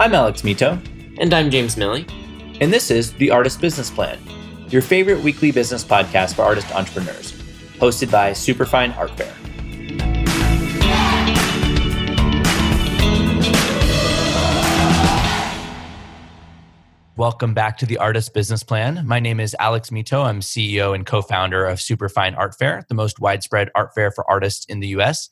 I'm Alex Mitow. And I'm James Miille. And this is The Artist Business Plan, your favorite weekly business podcast for artist entrepreneurs, hosted by Superfine Art Fair. Welcome back to the Artist Business Plan. My name is Alex Mitow. I'm CEO and co founder of Superfine Art Fair, the most widespread art fair for artists in the US.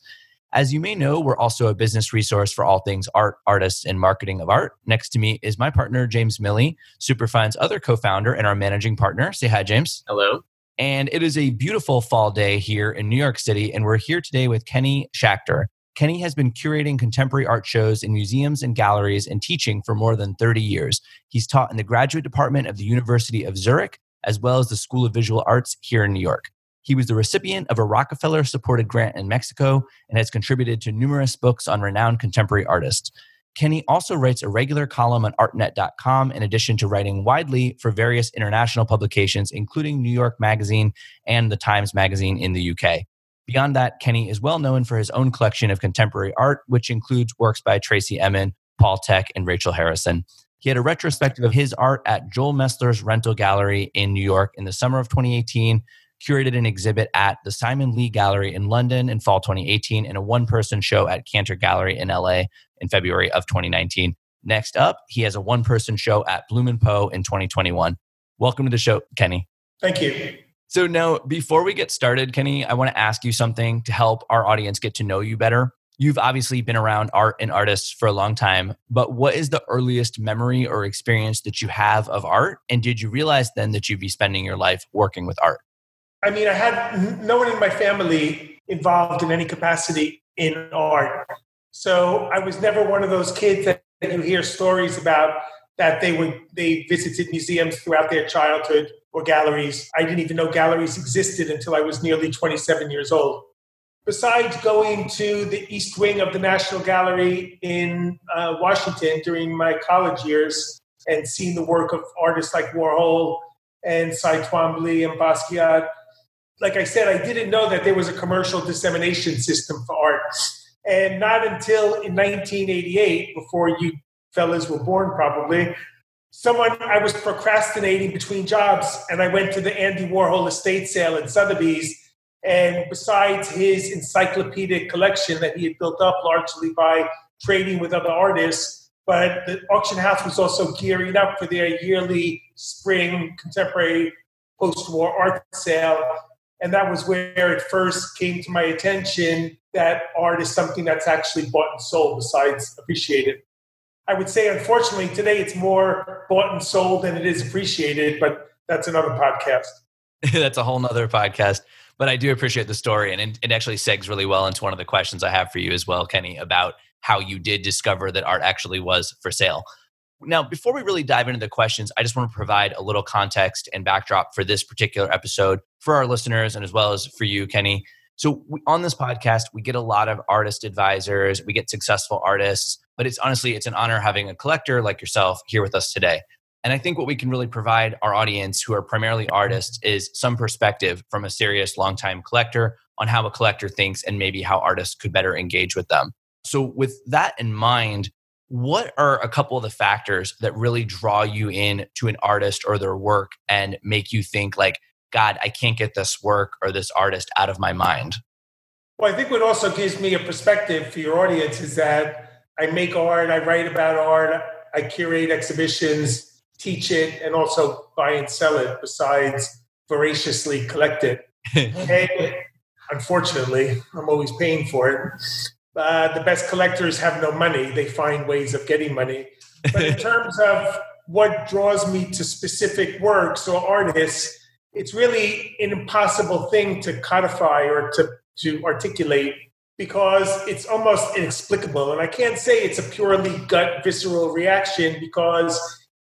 As you may know, we're also a business resource for all things art, artists, and marketing of art. Next to me is my partner, James Miille, Superfine's other co founder and our managing partner. Say hi, James. Hello. And it is a beautiful fall day here in New York City, and we're here today with Kenny Schachter. Kenny has been curating contemporary art shows in museums and galleries and teaching for more than 30 years. He's taught in the graduate department of the University of Zurich, as well as the School of Visual Arts here in New York. He was the recipient of a Rockefeller supported grant in Mexico and has contributed to numerous books on renowned contemporary artists. Kenny also writes a regular column on artnet.com in addition to writing widely for various international publications, including New York Magazine and the Times Magazine in the UK. Beyond that, Kenny is well known for his own collection of contemporary art, which includes works by Tracey Emin, Paul Thek, and Rachel Harrison. He had a retrospective of his art at Joel Mesler's Rental Gallery in New York in the summer of 2018, curated an exhibit at the Simon Lee Gallery in London in fall 2018, and a one person show at Cantor Gallery in LA in February of 2019. Next up, he has a one person show at Blum and Poe in 2021. Welcome to the show, Kenny. Thank you. So now, before we get started, Kenny, I want to ask you something to help our audience get to know you better. You've obviously been around art and artists for a long time, but what is the earliest memory or experience that you have of art? And did you realize then that you'd be spending your life working with art? I mean, I had no one in my family involved in any capacity in art. So I was never one of those kids that you hear stories about that they would they visited museums throughout their childhood or galleries. I didn't even know galleries existed until I was nearly 27 years old. Besides going to the East Wing of the National Gallery in uh, Washington during my college years and seeing the work of artists like Warhol and Cy Twombly and Basquiat, like I said, I didn't know that there was a commercial dissemination system for art. And not until in 1988, before you fellas were born probably, someone I was procrastinating between jobs and I went to the Andy Warhol estate sale at Sotheby's. And besides his encyclopedic collection that he had built up largely by trading with other artists, but the auction house was also gearing up for their yearly spring contemporary post war art sale. And that was where it first came to my attention that art is something that's actually bought and sold besides appreciated. I would say, unfortunately, today it's more bought and sold than it is appreciated, but that's another podcast. that's a whole nother podcast. But I do appreciate the story. And it actually segs really well into one of the questions I have for you as well, Kenny, about how you did discover that art actually was for sale. Now, before we really dive into the questions, I just want to provide a little context and backdrop for this particular episode for our listeners and as well as for you, Kenny. So, we, on this podcast, we get a lot of artist advisors, we get successful artists, but it's honestly it's an honor having a collector like yourself here with us today. And I think what we can really provide our audience who are primarily artists is some perspective from a serious longtime collector on how a collector thinks and maybe how artists could better engage with them. So, with that in mind, what are a couple of the factors that really draw you in to an artist or their work and make you think like god i can't get this work or this artist out of my mind well i think what also gives me a perspective for your audience is that i make art i write about art i curate exhibitions teach it and also buy and sell it besides voraciously collect it. And unfortunately i'm always paying for it uh, the best collectors have no money. They find ways of getting money. But in terms of what draws me to specific works or artists, it's really an impossible thing to codify or to, to articulate because it's almost inexplicable. And I can't say it's a purely gut visceral reaction because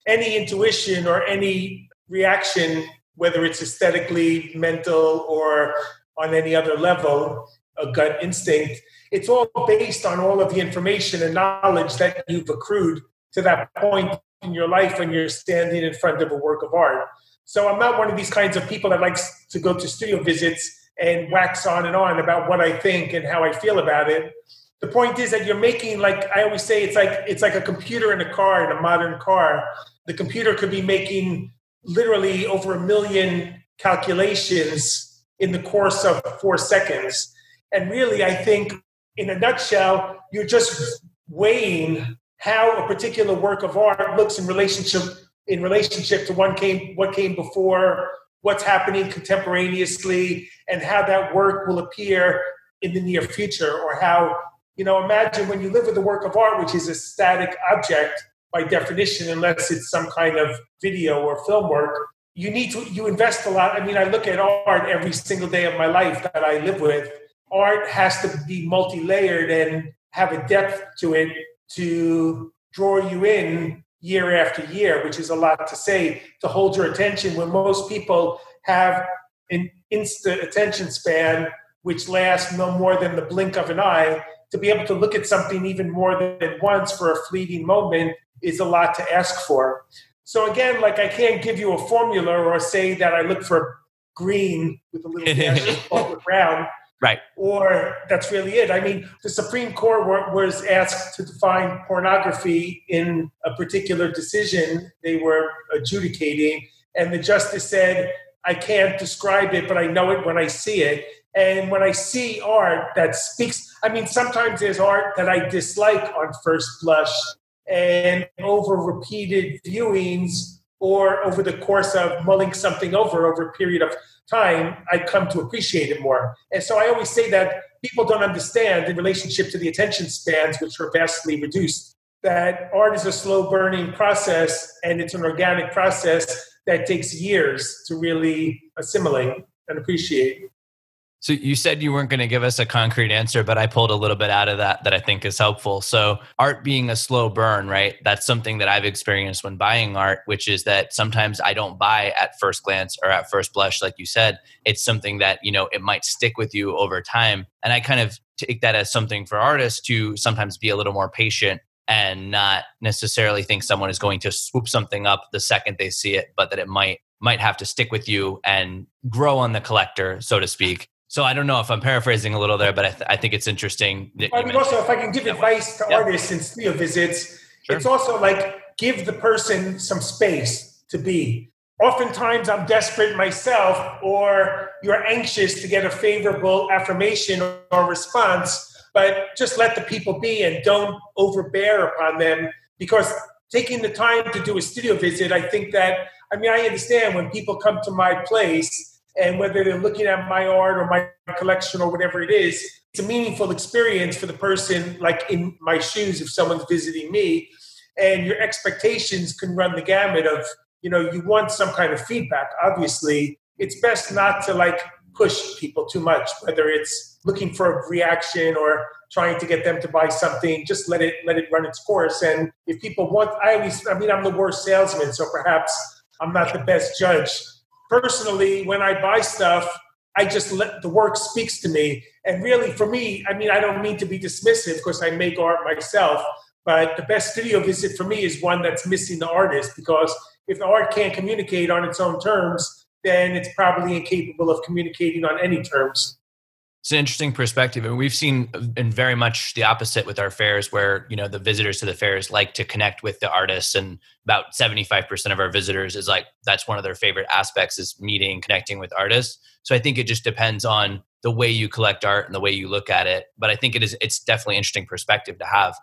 any intuition or any reaction, whether it's aesthetically, mental, or on any other level, a gut instinct, it's all based on all of the information and knowledge that you've accrued to that point in your life when you're standing in front of a work of art. So I'm not one of these kinds of people that likes to go to studio visits and wax on and on about what I think and how I feel about it. the point is that you're making like I always say it's like it's like a computer in a car in a modern car. The computer could be making literally over a million calculations in the course of four seconds. And really, I think in a nutshell, you're just weighing how a particular work of art looks in relationship in relationship to one came what came before, what's happening contemporaneously, and how that work will appear in the near future, or how you know imagine when you live with a work of art which is a static object by definition unless it's some kind of video or film work you need to you invest a lot. I mean i look at art every single day of my life that i live with art has to be multi-layered and have a depth to it to draw you in year after year, which is a lot to say, to hold your attention when most people have an instant attention span which lasts no more than the blink of an eye. To be able to look at something even more than once for a fleeting moment is a lot to ask for. So again, like I can't give you a formula or say that I look for green with a little dash of brown. Right. Or that's really it. I mean, the Supreme Court was asked to define pornography in a particular decision they were adjudicating, and the justice said, I can't describe it, but I know it when I see it. And when I see art that speaks, I mean, sometimes there's art that I dislike on first blush, and over repeated viewings or over the course of mulling something over over a period of time, I come to appreciate it more. And so I always say that people don't understand in relationship to the attention spans, which are vastly reduced, that art is a slow burning process and it's an organic process that takes years to really assimilate and appreciate. So you said you weren't going to give us a concrete answer, but I pulled a little bit out of that that I think is helpful. So art being a slow burn, right? That's something that I've experienced when buying art, which is that sometimes I don't buy at first glance or at first blush, like you said. It's something that, you know, it might stick with you over time. And I kind of take that as something for artists to sometimes be a little more patient and not necessarily think someone is going to swoop something up the second they see it, but that it might might have to stick with you and grow on the collector, so to speak. So I don't know if I'm paraphrasing a little there, but I, th- I think it's interesting. I mean, also, if I can give advice to artists in studio visits, sure. it's also like give the person some space to be. Oftentimes, I'm desperate myself, or you're anxious to get a favorable affirmation or response, but just let the people be and don't overbear upon them because taking the time to do a studio visit, I think that, I mean, I understand when people come to my place and whether they're looking at my art or my collection or whatever it is, it's a meaningful experience for the person, like in my shoes, if someone's visiting me. And your expectations can run the gamut of, you know, you want some kind of feedback. Obviously, it's best not to like push people too much, whether it's looking for a reaction or trying to get them to buy something. Just let it let it run its course. And if people want, I always, I mean, I'm the worst salesman, so perhaps I'm not the best judge personally, when I buy stuff, I just let the work speaks to me. And really, for me, I mean, I don't mean to be dismissive because I make art myself, but the best studio visit for me is one that's missing the artist because if the art can't communicate on its own terms, then it's probably incapable of communicating on any terms. It's an interesting perspective, and we've seen uh, in very much the opposite with our fairs, where you know the visitors to the fairs like to connect with the artists, and about seventy five percent of our visitors is like that's one of their favorite aspects is meeting, connecting with artists. So I think it just depends on the way you collect art and the way you look at it. But I think it is it's definitely interesting perspective to have.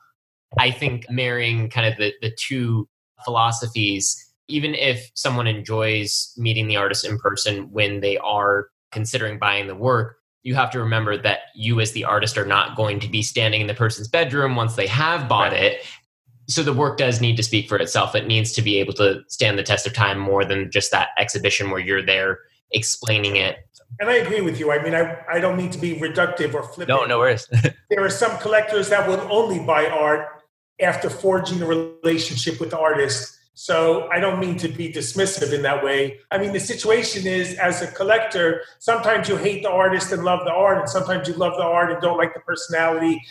I think marrying kind of the the two philosophies, even if someone enjoys meeting the artist in person when they are considering buying the work you have to remember that you as the artist are not going to be standing in the person's bedroom once they have bought right. it. So the work does need to speak for itself. It needs to be able to stand the test of time more than just that exhibition where you're there explaining it. And i agree with you. I mean i, I don't need to be reductive or flippant. No no worries. There are some collectors that will only buy art after forging a relationship with the artist so I don't mean to be dismissive in that way. I mean, the situation is as a collector, sometimes you hate the artist and love the art, and sometimes you love the art and don't like the personality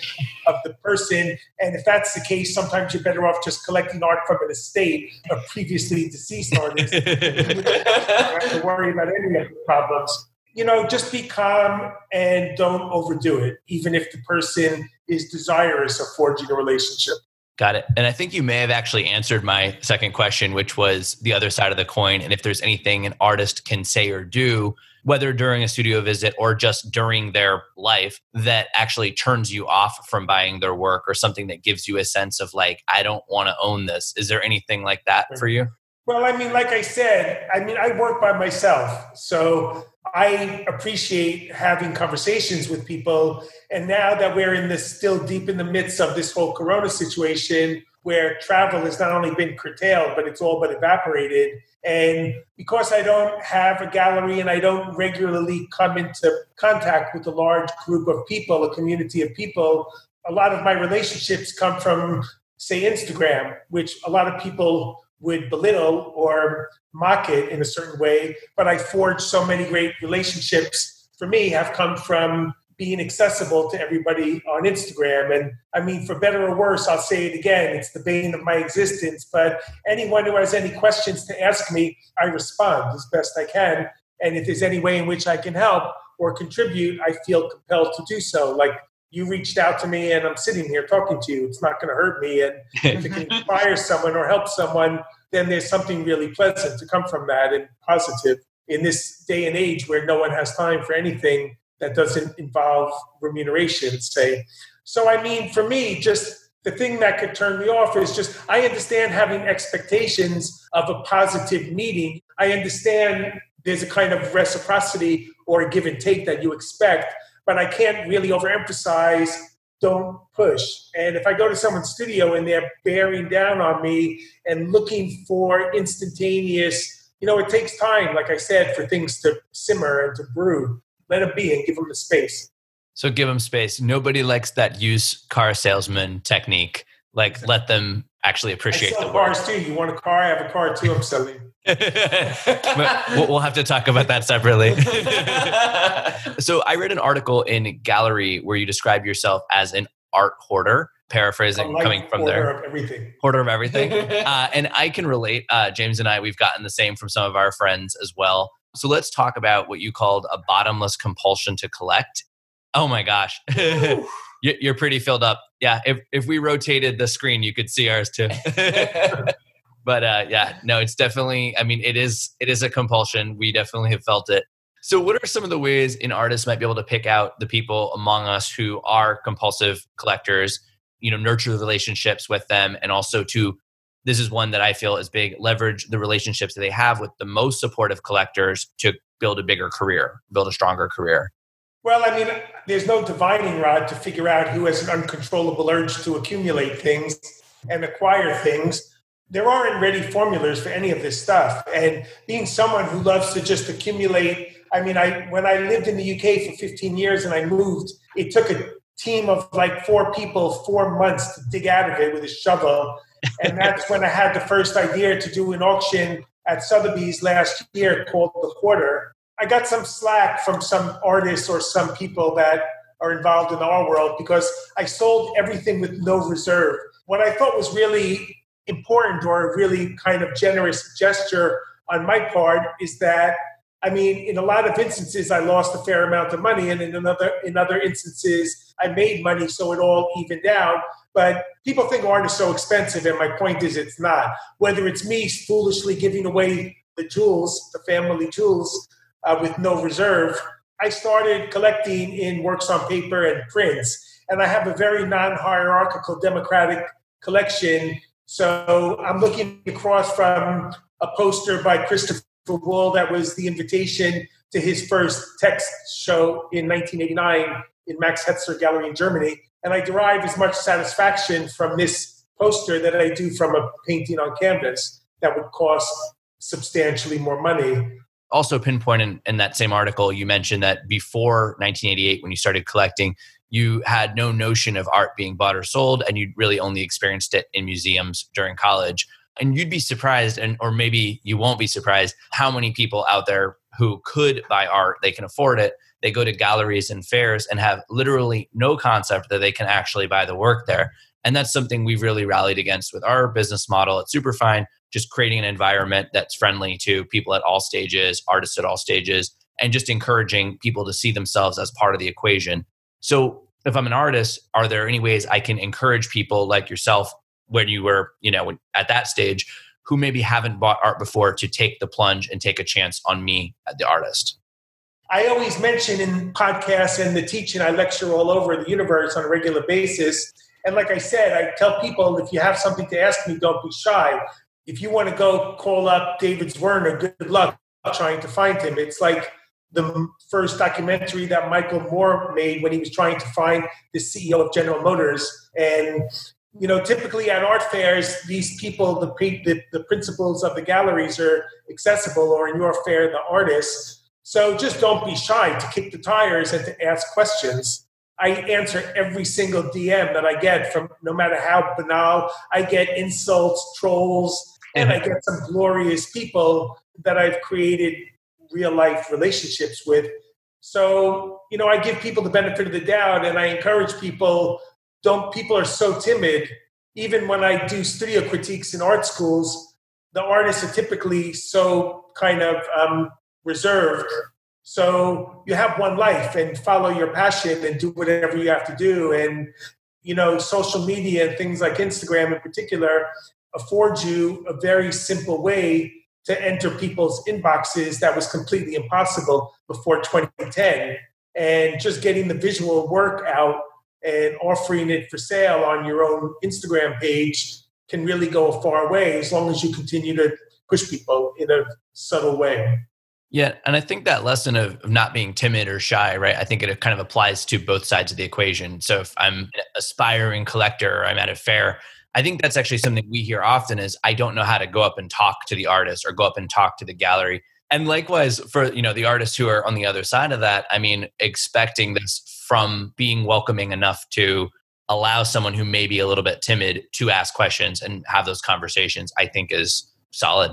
of the person. And if that's the case, sometimes you're better off just collecting art from an estate of previously deceased artists. you don't have to worry about any of the problems. you know, just be calm and don't overdo it, even if the person is desirous of forging a relationship. Got it. And I think you may have actually answered my second question, which was the other side of the coin. And if there's anything an artist can say or do, whether during a studio visit or just during their life, that actually turns you off from buying their work or something that gives you a sense of like, I don't want to own this. Is there anything like that for you? Well, I mean, like I said, I mean, I work by myself. So I appreciate having conversations with people. And now that we're in this still deep in the midst of this whole corona situation where travel has not only been curtailed, but it's all but evaporated. And because I don't have a gallery and I don't regularly come into contact with a large group of people, a community of people, a lot of my relationships come from, say, Instagram, which a lot of people would belittle or mock it in a certain way. But I forged so many great relationships for me have come from being accessible to everybody on Instagram. And I mean, for better or worse, I'll say it again, it's the bane of my existence. But anyone who has any questions to ask me, I respond as best I can. And if there's any way in which I can help or contribute, I feel compelled to do so. Like you reached out to me and I'm sitting here talking to you. It's not going to hurt me. And if it can inspire someone or help someone, then there's something really pleasant to come from that and positive in this day and age where no one has time for anything that doesn't involve remuneration, say. So, I mean, for me, just the thing that could turn me off is just I understand having expectations of a positive meeting. I understand there's a kind of reciprocity or a give and take that you expect but I can't really overemphasize don't push. And if I go to someone's studio and they're bearing down on me and looking for instantaneous, you know, it takes time, like I said, for things to simmer and to brew. Let it be and give them the space. So give them space. Nobody likes that used car salesman technique. Like let them actually appreciate I sell the cars too. You want a car? I have a car too. I'm selling. we'll we'll have to talk about that separately. so I read an article in Gallery where you describe yourself as an art hoarder, paraphrasing coming from order there. Of everything. Hoarder of everything. Uh, and I can relate. Uh, James and I, we've gotten the same from some of our friends as well. So let's talk about what you called a bottomless compulsion to collect. Oh my gosh. You're pretty filled up. Yeah. If, if we rotated the screen, you could see ours too. but uh, yeah, no, it's definitely. I mean, it is it is a compulsion. We definitely have felt it. So, what are some of the ways an artist might be able to pick out the people among us who are compulsive collectors? You know, nurture the relationships with them, and also to this is one that I feel is big. Leverage the relationships that they have with the most supportive collectors to build a bigger career, build a stronger career. Well, I mean, there's no divining rod to figure out who has an uncontrollable urge to accumulate things and acquire things. There aren't ready formulas for any of this stuff. And being someone who loves to just accumulate, I mean, I when I lived in the UK for 15 years and I moved, it took a team of like four people four months to dig out of it with a shovel. And that's when I had the first idea to do an auction at Sotheby's last year called The Quarter. I got some slack from some artists or some people that are involved in our world because I sold everything with no reserve. What I thought was really important or a really kind of generous gesture on my part is that I mean, in a lot of instances, I lost a fair amount of money, and in another, in other instances, I made money, so it all evened out. But people think art is so expensive, and my point is, it's not. Whether it's me foolishly giving away the jewels, the family jewels, uh, with no reserve, I started collecting in works on paper and prints, and I have a very non-hierarchical, democratic collection. So I'm looking across from a poster by Christopher Wool that was the invitation to his first text show in 1989 in Max Hetzler Gallery in Germany. And I derive as much satisfaction from this poster that I do from a painting on canvas that would cost substantially more money. Also, pinpoint in, in that same article, you mentioned that before 1988, when you started collecting, you had no notion of art being bought or sold, and you really only experienced it in museums during college. And you'd be surprised, and or maybe you won't be surprised, how many people out there who could buy art, they can afford it, they go to galleries and fairs and have literally no concept that they can actually buy the work there. And that's something we've really rallied against with our business model at Superfine, just creating an environment that's friendly to people at all stages, artists at all stages, and just encouraging people to see themselves as part of the equation. So, if I'm an artist, are there any ways I can encourage people like yourself when you were, you know, at that stage who maybe haven't bought art before to take the plunge and take a chance on me, uh, the artist? I always mention in podcasts and the teaching, I lecture all over the universe on a regular basis. And like I said, I tell people if you have something to ask me, don't be shy. If you want to go call up David Zwirner, good luck trying to find him. It's like the first documentary that Michael Moore made when he was trying to find the CEO of General Motors. And you know, typically at art fairs, these people, the, the, the principals of the galleries are accessible, or in your fair, the artists. So just don't be shy to kick the tires and to ask questions. I answer every single DM that I get from no matter how banal. I get insults, trolls, and I get some glorious people that I've created real life relationships with. So, you know, I give people the benefit of the doubt and I encourage people don't people are so timid. Even when i do studio critiques in art schools the artists are typically so kind of um, reserved. So you have one life and follow your passion and do whatever you have to do. And you know social media and things like instagram in particular afford you a very simple way to enter people's inboxes that was completely impossible before 2010 and just getting the visual work out and offering it for sale on your own Instagram page can really go a far way as long as you continue to push people in a subtle way. Yeah, and I think that lesson of, not being timid or shy, right? I think it kind of applies to both sides of the equation. So if I'm an aspiring collector or I'm at a fair, I think that's actually something we hear often is I don't know how to go up and talk to the artist or go up and talk to the gallery. And likewise for you know the artists who are on the other side of that, I mean, expecting this from being welcoming enough to allow someone who may be a little bit timid to ask questions and have those conversations, I think is solid.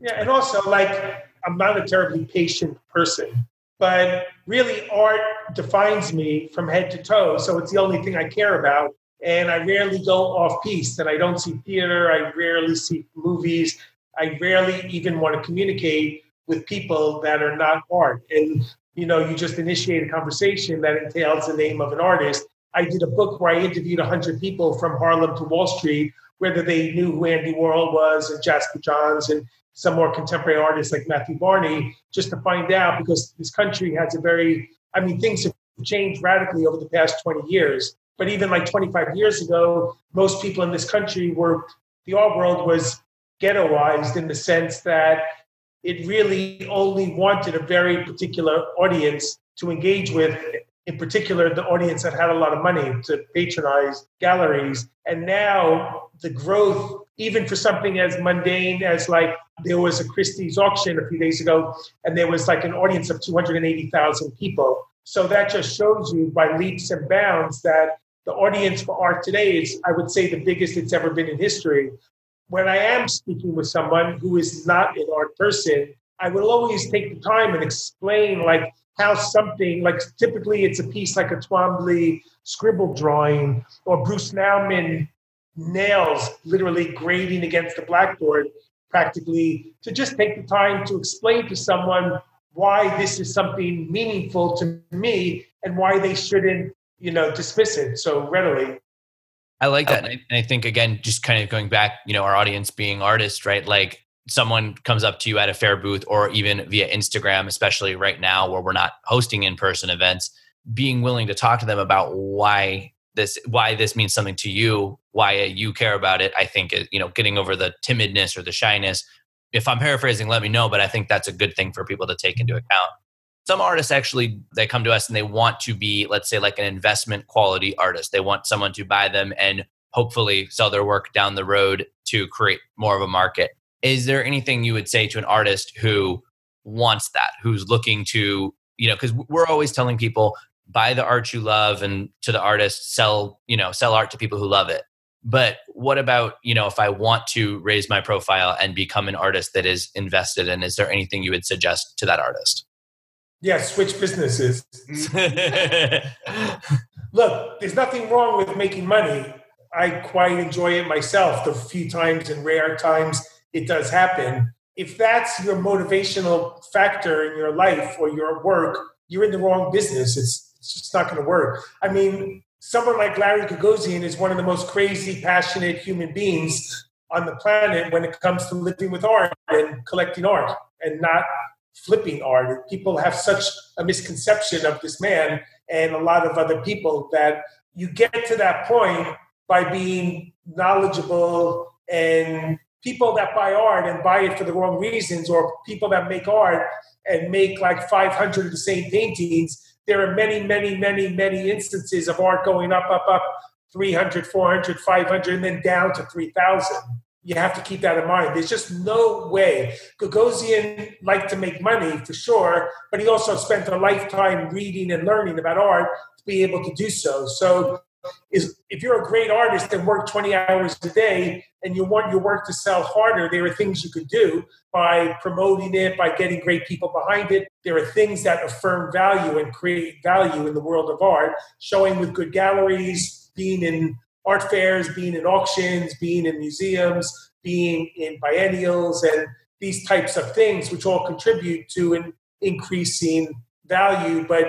Yeah, and also like I'm not a terribly patient person, but really art defines me from head to toe. So it's the only thing I care about. And I rarely go off piece and I don't see theater. I rarely see movies. I rarely even want to communicate with people that are not art. And you know, you just initiate a conversation that entails the name of an artist. I did a book where I interviewed 100 people from Harlem to Wall Street, whether they knew who Andy Warhol was and Jasper Johns and some more contemporary artists like Matthew Barney, just to find out because this country has a very, I mean, things have changed radically over the past 20 years. But even like 25 years ago, most people in this country were, the art world was ghettoized in the sense that it really only wanted a very particular audience to engage with, in particular, the audience that had a lot of money to patronize galleries. And now the growth, even for something as mundane as like there was a Christie's auction a few days ago, and there was like an audience of 280,000 people. So that just shows you by leaps and bounds that the audience for art today is, I would say, the biggest it's ever been in history. When I am speaking with someone who is not an art person, I will always take the time and explain like how something like typically it's a piece like a Twombly scribble drawing or Bruce Nauman nails literally grating against the blackboard practically to just take the time to explain to someone why this is something meaningful to me and why they shouldn't you know dismiss it so readily I like that. Um, and I, think, again, just kind of going back, you know, our audience being artists, right? Like someone comes up to you at a fair booth or even via Instagram, especially right now where we're not hosting in person events, being willing to talk to them about why this why this means something to you why you care about it i think you know getting over the timidness or the shyness if i'm paraphrasing let me know but i think that's a good thing for people to take into account. Some artists actually they come to us and they want to be let's say like an investment quality artist. They want someone to buy them and hopefully sell their work down the road to create more of a market. Is there anything you would say to an artist who wants that who's looking to you know because we're always telling people buy the art you love and to the artist sell you know sell art to people who love it but what about you know if i want to raise my profile and become an artist that is invested in is there anything you would suggest to that artist yeah, switch businesses. Look, there's nothing wrong with making money. I quite enjoy it myself. The few times and rare times it does happen. if that's your motivational factor in your life or your work, you're in the wrong business. It's, it's just not going to work. I mean, someone like Larry Gagosian is one of the most crazy, passionate human beings on the planet when it comes to living with art and collecting art and not flipping art. People have such a misconception of this man and a lot of other people that you get to that point by being knowledgeable and people that buy art and buy it for the wrong reasons or people that make art and make like 500 of the same paintings there are many many many many instances of art going up up up 300 400 500 and then down to 3000 you have to keep that in mind. There's just no way. Gagosian liked to make money for sure, but he also spent a lifetime reading and learning about art to be able to do so. So, is if you're a great artist and work 20 hours a day and you want your work to sell harder, there are things you could do by promoting it, by getting great people behind it. There are things that affirm value and create value in the world of art, showing with good galleries, being in art fairs, being in auctions, being in museums, being in biennials, and these types of things, which all contribute to an increasing value. But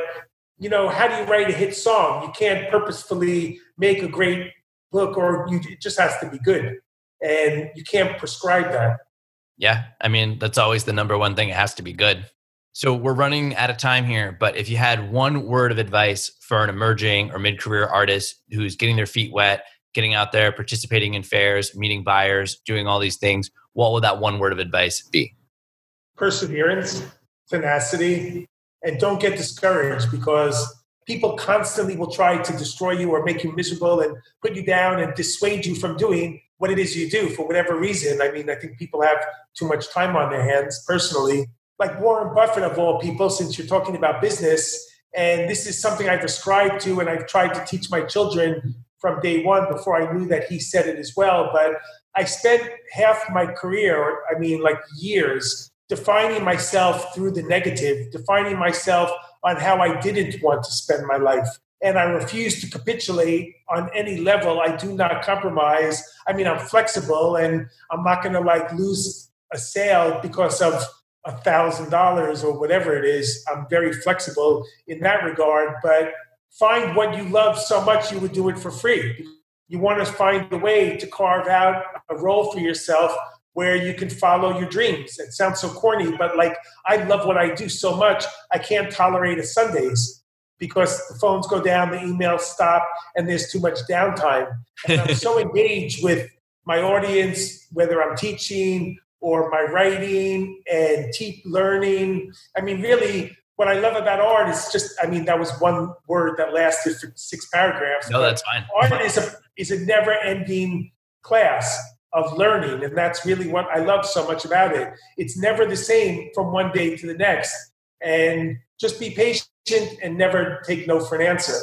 you know, how do you write a hit song? You can't purposefully make a great book, or you, it just has to be good, and you can't prescribe that. Yeah, I mean that's always the number one thing. It has to be good. So we're running out of time here, but if you had one word of advice for an emerging or mid-career artist who's getting their feet wet, getting out there, participating in fairs, meeting buyers, doing all these things, what would that one word of advice be? Perseverance, tenacity, and don't get discouraged because people constantly will try to destroy you or make you miserable and put you down and dissuade you from doing what it is you do for whatever reason. I mean, I think people have too much time on their hands personally like Warren Buffett of all people, since you're talking about business, and this is something I've ascribed to and I've tried to teach my children from day one before I knew that he said it as well. But I spent half my career, I mean, like years, defining myself through the negative, defining myself on how I didn't want to spend my life. And I refuse to capitulate on any level. I do not compromise. I mean, I'm flexible and I'm not going to like lose a sale because of a thousand dollars or whatever it is. I'm very flexible in that regard, but find what you love so much you would do it for free. You want to find a way to carve out a role for yourself where you can follow your dreams. It sounds so corny, but like I love what I do so much, I can't tolerate a Sundays because the phones go down, the emails stop, and there's too much downtime. And I'm so engaged with my audience, whether I'm teaching or my writing and deep learning. I mean, really, what I love about art is just, I mean, that was one word that lasted for six paragraphs. No, that's fine. art is a, is a never ending class of learning. And that's really what I love so much about it. It's never the same from one day to the next. And just be patient and never take no for an answer.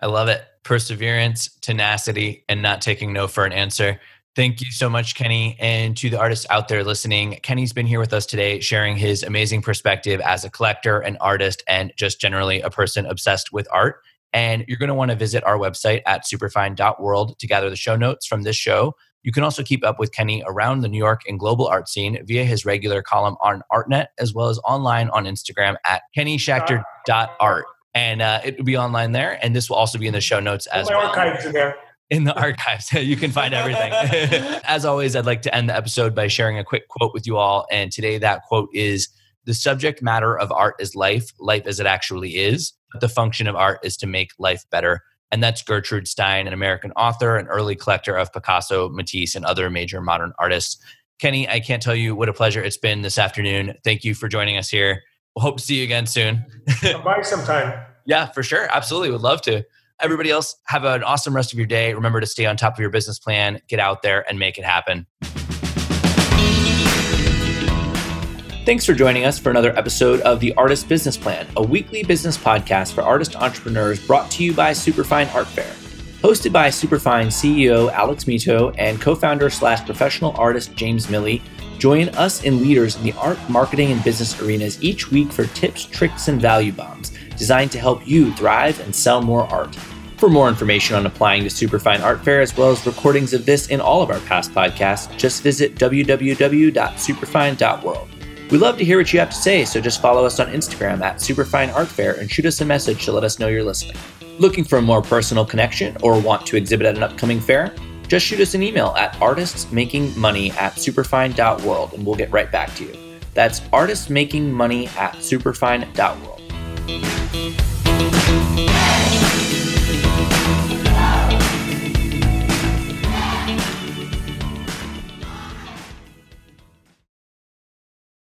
I love it. Perseverance, tenacity, and not taking no for an answer. Thank you so much, Kenny. And to the artists out there listening, Kenny's been here with us today sharing his amazing perspective as a collector, an artist, and just generally a person obsessed with art. And you're going to want to visit our website at superfine.world to gather the show notes from this show. You can also keep up with Kenny around the New York and global art scene via his regular column on ArtNet, as well as online on Instagram at kennyschachter.art. And uh, it will be online there. And this will also be in the show notes as my well. archives in there in the archives. you can find everything. As always, I'd like to end the episode by sharing a quick quote with you all. And today, that quote is The subject matter of art is life, life as it actually is. But the function of art is to make life better. And that's Gertrude Stein, an American author, an early collector of Picasso, Matisse, and other major modern artists. Kenny, I can't tell you what a pleasure it's been this afternoon. Thank you for joining us here. We'll hope to see you again soon. Come by sometime. Yeah, for sure. Absolutely. Would love to. Everybody else, have an awesome rest of your day. Remember to stay on top of your business plan, get out there and make it happen. Thanks for joining us for another episode of The Artist Business Plan, a weekly business podcast for artist entrepreneurs brought to you by Superfine Art Fair. Hosted by Superfine CEO Alex Mitow and co founder slash professional artist James Miille, join us and leaders in the art, marketing, and business arenas each week for tips, tricks, and value bombs designed to help you thrive and sell more art. For more information on applying to Superfine Art Fair, as well as recordings of this and all of our past podcasts, just visit www.superfine.world. We love to hear what you have to say, so just follow us on Instagram at Superfine Art Fair and shoot us a message to let us know you're listening. Looking for a more personal connection or want to exhibit at an upcoming fair? Just shoot us an email at artistsmakingmoney at superfine.world and we'll get right back to you. That's artistsmakingmoney at superfine.world.